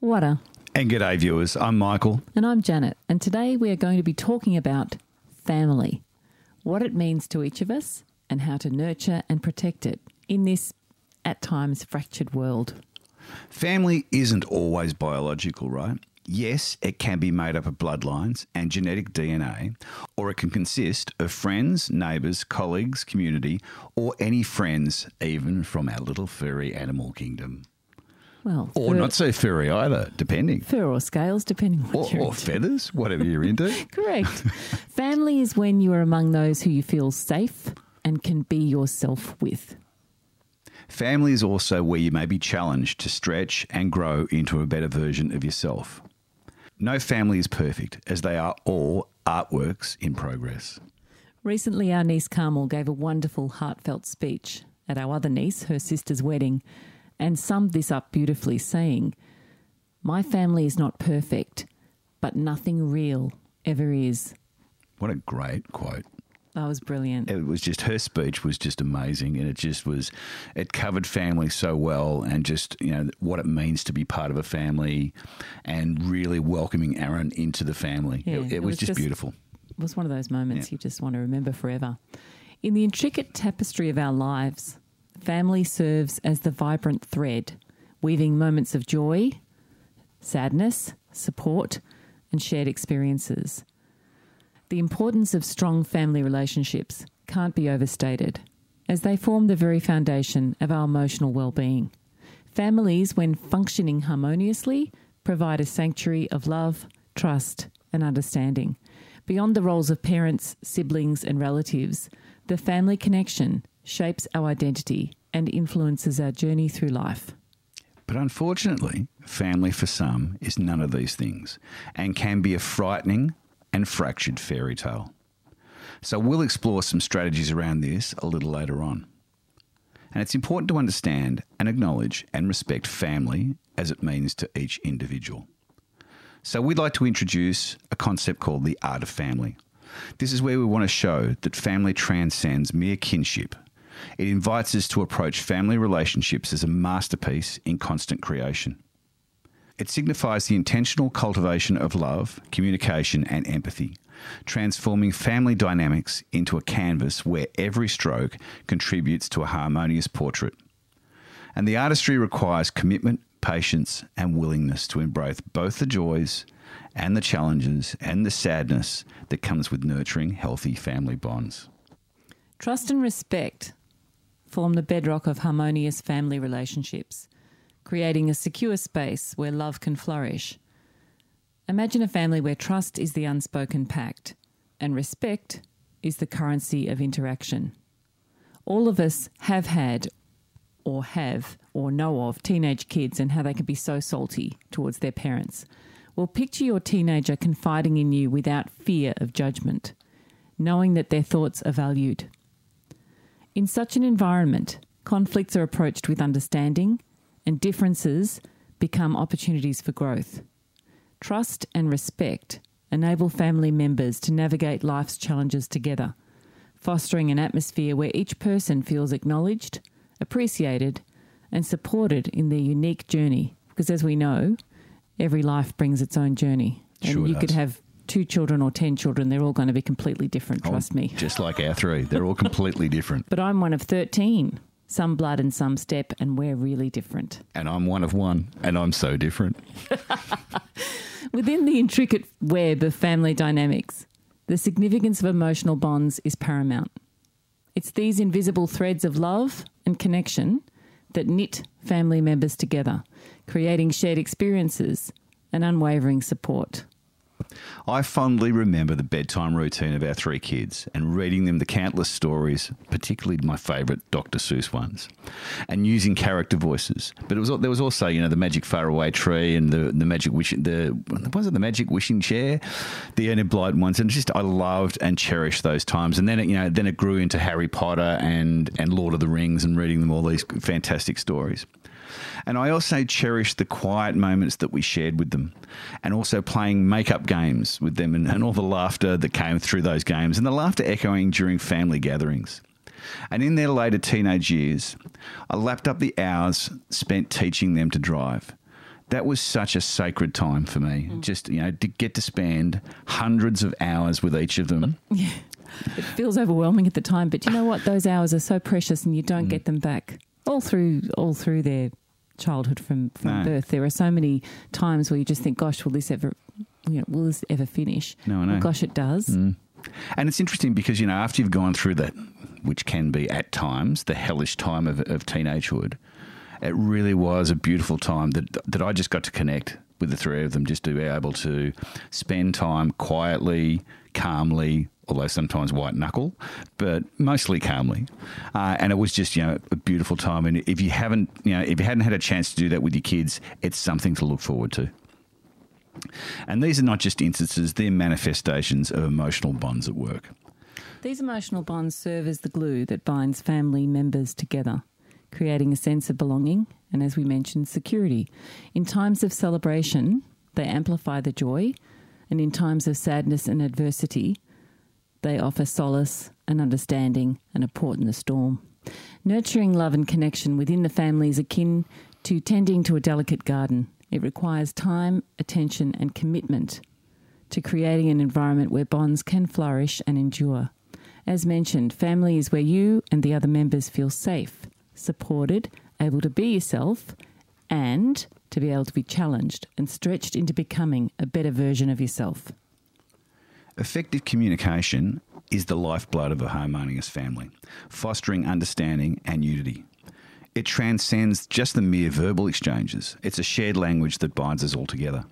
Wada. And g'day, viewers. I'm Michael. And I'm Janet. And today we are going to be talking about family, what it means to each of us, and how to nurture and protect it in this, at times, fractured world. Family isn't always biological, right? Yes, it can be made up of bloodlines and genetic DNA, or it can consist of friends, neighbours, colleagues, community, or any friends, even from our little furry animal kingdom. Well, Or fur, not so furry either, depending. fur or scales, depending Or, or feathers, whatever you're into. Correct. family is when you are among those who you feel safe and can be yourself with. Family is also where you may be challenged to stretch and grow into a better version of yourself. No family is perfect, as they are all artworks in progress. Recently, our niece Carmel gave a wonderful, heartfelt speech at our other niece, her sister's wedding, and summed this up beautifully, saying, My family is not perfect, but nothing real ever is. What a great quote. That was brilliant. It was just her speech was just amazing, and it just was, it covered family so well, and just you know what it means to be part of a family, and really welcoming Aaron into the family. Yeah, it, it it was, was just, just- beautiful. It was one of those moments Yeah. you just want to remember forever. In the intricate tapestry of our lives, family serves as the vibrant thread, weaving moments of joy, sadness, support, and shared experiences. The importance of strong family relationships can't be overstated, as they form the very foundation of our emotional well-being. Families, when functioning harmoniously, provide a sanctuary of love, trust, and understanding. Beyond the roles of parents, siblings, and relatives, the family connection shapes our identity and influences our journey through life. But unfortunately, family for some is none of these things, and can be a frightening and fractured fairy tale. So we'll explore some strategies around this a little later on. And it's important to understand and acknowledge and respect family as it means to each individual. So we'd like to introduce a concept called the art of family. This is where we want to show that family transcends mere kinship. It invites us to approach family relationships as a masterpiece in constant creation. It signifies the intentional cultivation of love, communication, and empathy, transforming family dynamics into a canvas where every stroke contributes to a harmonious portrait. And the artistry requires commitment, patience, and willingness to embrace both the joys and the challenges and the sadness that comes with nurturing healthy family bonds. Trust and respect form the bedrock of harmonious family relationships, creating a secure space where love can flourish. Imagine a family where trust is the unspoken pact and respect is the currency of interaction. All of us have had or have or know of teenage kids and how they can be so salty towards their parents. Well, picture your teenager confiding in you without fear of judgment, knowing that their thoughts are valued. In such an environment, conflicts are approached with understanding and differences become opportunities for growth. Trust and respect enable family members to navigate life's challenges together, fostering an atmosphere where each person feels acknowledged, appreciated, and supported in their unique journey. Because as we know, every life brings its own journey. And Sure you does. could have two children or ten children, they're all going to be completely different, Oh, trust me. Just like our three, they're all completely different. But I'm one of 13. Some blood and some step, and we're really different. And I'm one of one, and I'm so different. Within the intricate web of family dynamics, the significance of emotional bonds is paramount. It's these invisible threads of love and connection that knit family members together, creating shared experiences and unwavering support. I fondly remember the bedtime routine of our three kids and reading them the countless stories, particularly my favourite Dr. Seuss ones, and using character voices. But it was there was also you know the magic faraway tree and the the magic wishing the was it the magic wishing chair, the Enid Blyton ones, and just I loved and cherished those times. And then it, you know then it grew into Harry Potter and and Lord of the Rings and reading them all these fantastic stories. And I also cherished the quiet moments that we shared with them and also playing make up games with them and, and all the laughter that came through those games and the laughter echoing during family gatherings. And in their later teenage years, I lapped up the hours spent teaching them to drive. That was such a sacred time for me. Mm. Just, you know, to get to spend hundreds of hours with each of them. Yeah. It feels overwhelming at the time, but you know what? Those hours are so precious and you don't mm. get them back all through all through their childhood from, from no. birth. There are so many times where you just think, gosh, will this ever you know, will this ever finish? No, I know. Well, gosh, it does. Mm. And it's interesting because, you know, after you've gone through that, which can be at times the hellish time of, of teenagehood, it really was a beautiful time that, that I just got to connect with the three of them, just to be able to spend time quietly, calmly, although sometimes white knuckle, but mostly calmly. Uh, and it was just, you know, a beautiful time. And if you haven't, you know, if you hadn't had a chance to do that with your kids, it's something to look forward to. And these are not just instances, they're manifestations of emotional bonds at work. These emotional bonds serve as the glue that binds family members together, creating a sense of belonging and, as we mentioned, security. In times of celebration, they amplify the joy, and in times of sadness and adversity, they offer solace and understanding and a port in the storm. Nurturing love and connection within the family is akin to tending to a delicate garden. It requires time, attention, and commitment to creating an environment where bonds can flourish and endure. As mentioned, family is where you and the other members feel safe, supported, able to be yourself, and to be able to be challenged and stretched into becoming a better version of yourself. Effective communication is the lifeblood of a harmonious family, fostering understanding and unity. It transcends just the mere verbal exchanges. It's a shared language that binds us all together.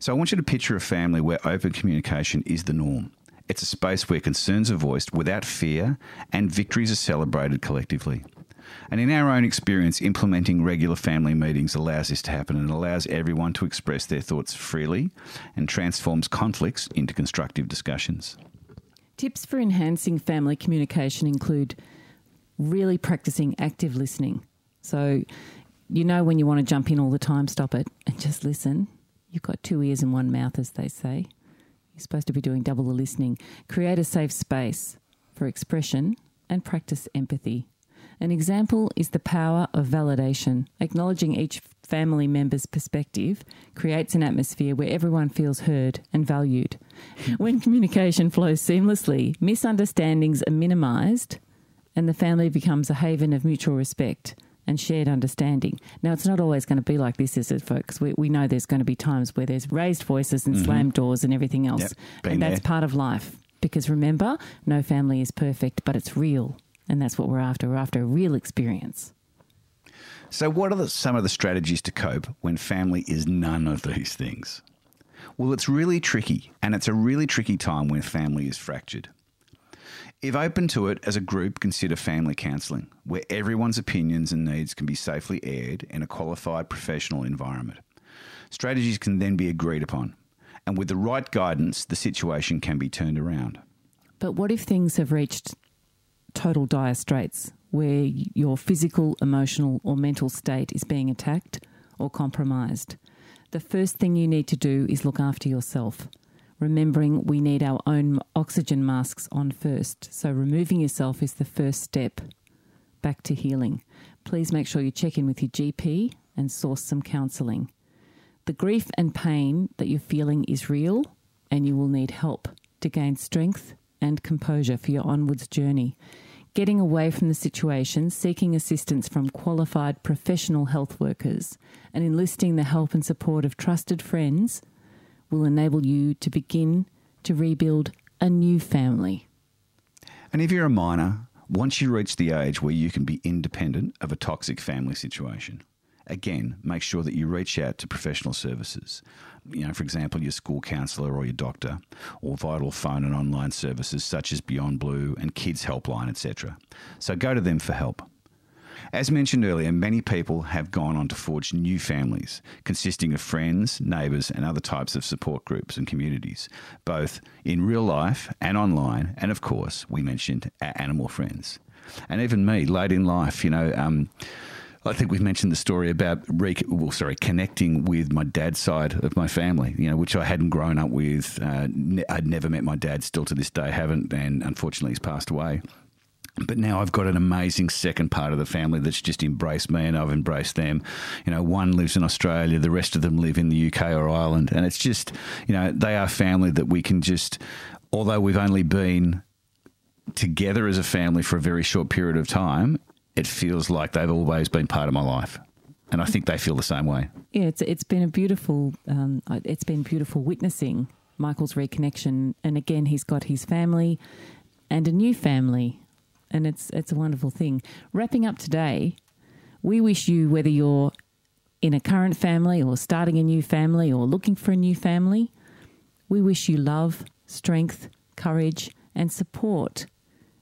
So I want you to picture a family where open communication is the norm. It's a space where concerns are voiced without fear and victories are celebrated collectively. And in our own experience, implementing regular family meetings allows this to happen and allows everyone to express their thoughts freely and transforms conflicts into constructive discussions. Tips for enhancing family communication include really practicing active listening. So, you know, when you want to jump in all the time, stop it and just listen. You've got two ears and one mouth, as they say. You're supposed to be doing double the listening. Create a safe space for expression and practice empathy. An example is the power of validation. Acknowledging each family member's perspective creates an atmosphere where everyone feels heard and valued. When communication flows seamlessly, misunderstandings are minimised and the family becomes a haven of mutual respect and shared understanding. Now, it's not always going to be like this, is it, folks? We, we know there's going to be times where there's raised voices and mm-hmm. slammed doors and everything else. Yep, and that's there. part of life. Because remember, no family is perfect, but it's real. And that's what we're after. We're after a real experience. So, what are the, some of the strategies to cope when family is none of these things? Well, it's really tricky, and it's a really tricky time when family is fractured. If open to it, as a group, consider family counselling, where everyone's opinions and needs can be safely aired in a qualified professional environment. Strategies can then be agreed upon, and with the right guidance, the situation can be turned around. But what if things have reached total dire straits, where your physical, emotional, or mental state is being attacked or compromised? The first thing you need to do is look after yourself remembering we need our own oxygen masks on first. So, removing yourself is the first step back to healing. Please make sure you check in with your GP and source some counselling. The grief and pain that you're feeling is real, and you will need help to gain strength and composure for your onwards journey. Getting away from the situation, seeking assistance from qualified professional health workers, and enlisting the help and support of trusted friends will enable you to begin to rebuild a new family. And if you're a minor, once you reach the age where you can be independent of a toxic family situation, again, make sure that you reach out to professional services. You know, for example, your school counsellor or your doctor, or vital phone and online services such as Beyond Blue and Kids Helpline, etc. So go to them for help. As mentioned earlier, many people have gone on to forge new families, consisting of friends, neighbours, and other types of support groups and communities, both in real life and online. And of course, we mentioned our animal friends. And even me, late in life, you know, um, I think we've mentioned the story about re- well, sorry, connecting with my dad's side of my family, you know, which I hadn't grown up with. Uh, ne- I'd never met my dad, still to this day haven't, and unfortunately he's passed away. But now I've got an amazing second part of the family that's just embraced me and I've embraced them. You know, one lives in Australia, the rest of them live in the UK or Ireland. And it's just, you know, they are family that we can just, although we've only been together as a family for a very short period of time, it feels like they've always been part of my life. And I think they feel the same way. Yeah, it's it's been a beautiful um, it's been beautiful witnessing Michael's reconnection, and again he's got his family and a new family, and it's it's a wonderful thing. Wrapping up today, we wish you whether you're in a current family or starting a new family or looking for a new family, we wish you love, strength, courage, and support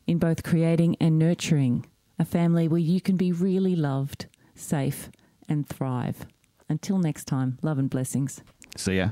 in both creating and nurturing a family where you can be really loved, safe, and thrive. Until next time, love and blessings. See ya.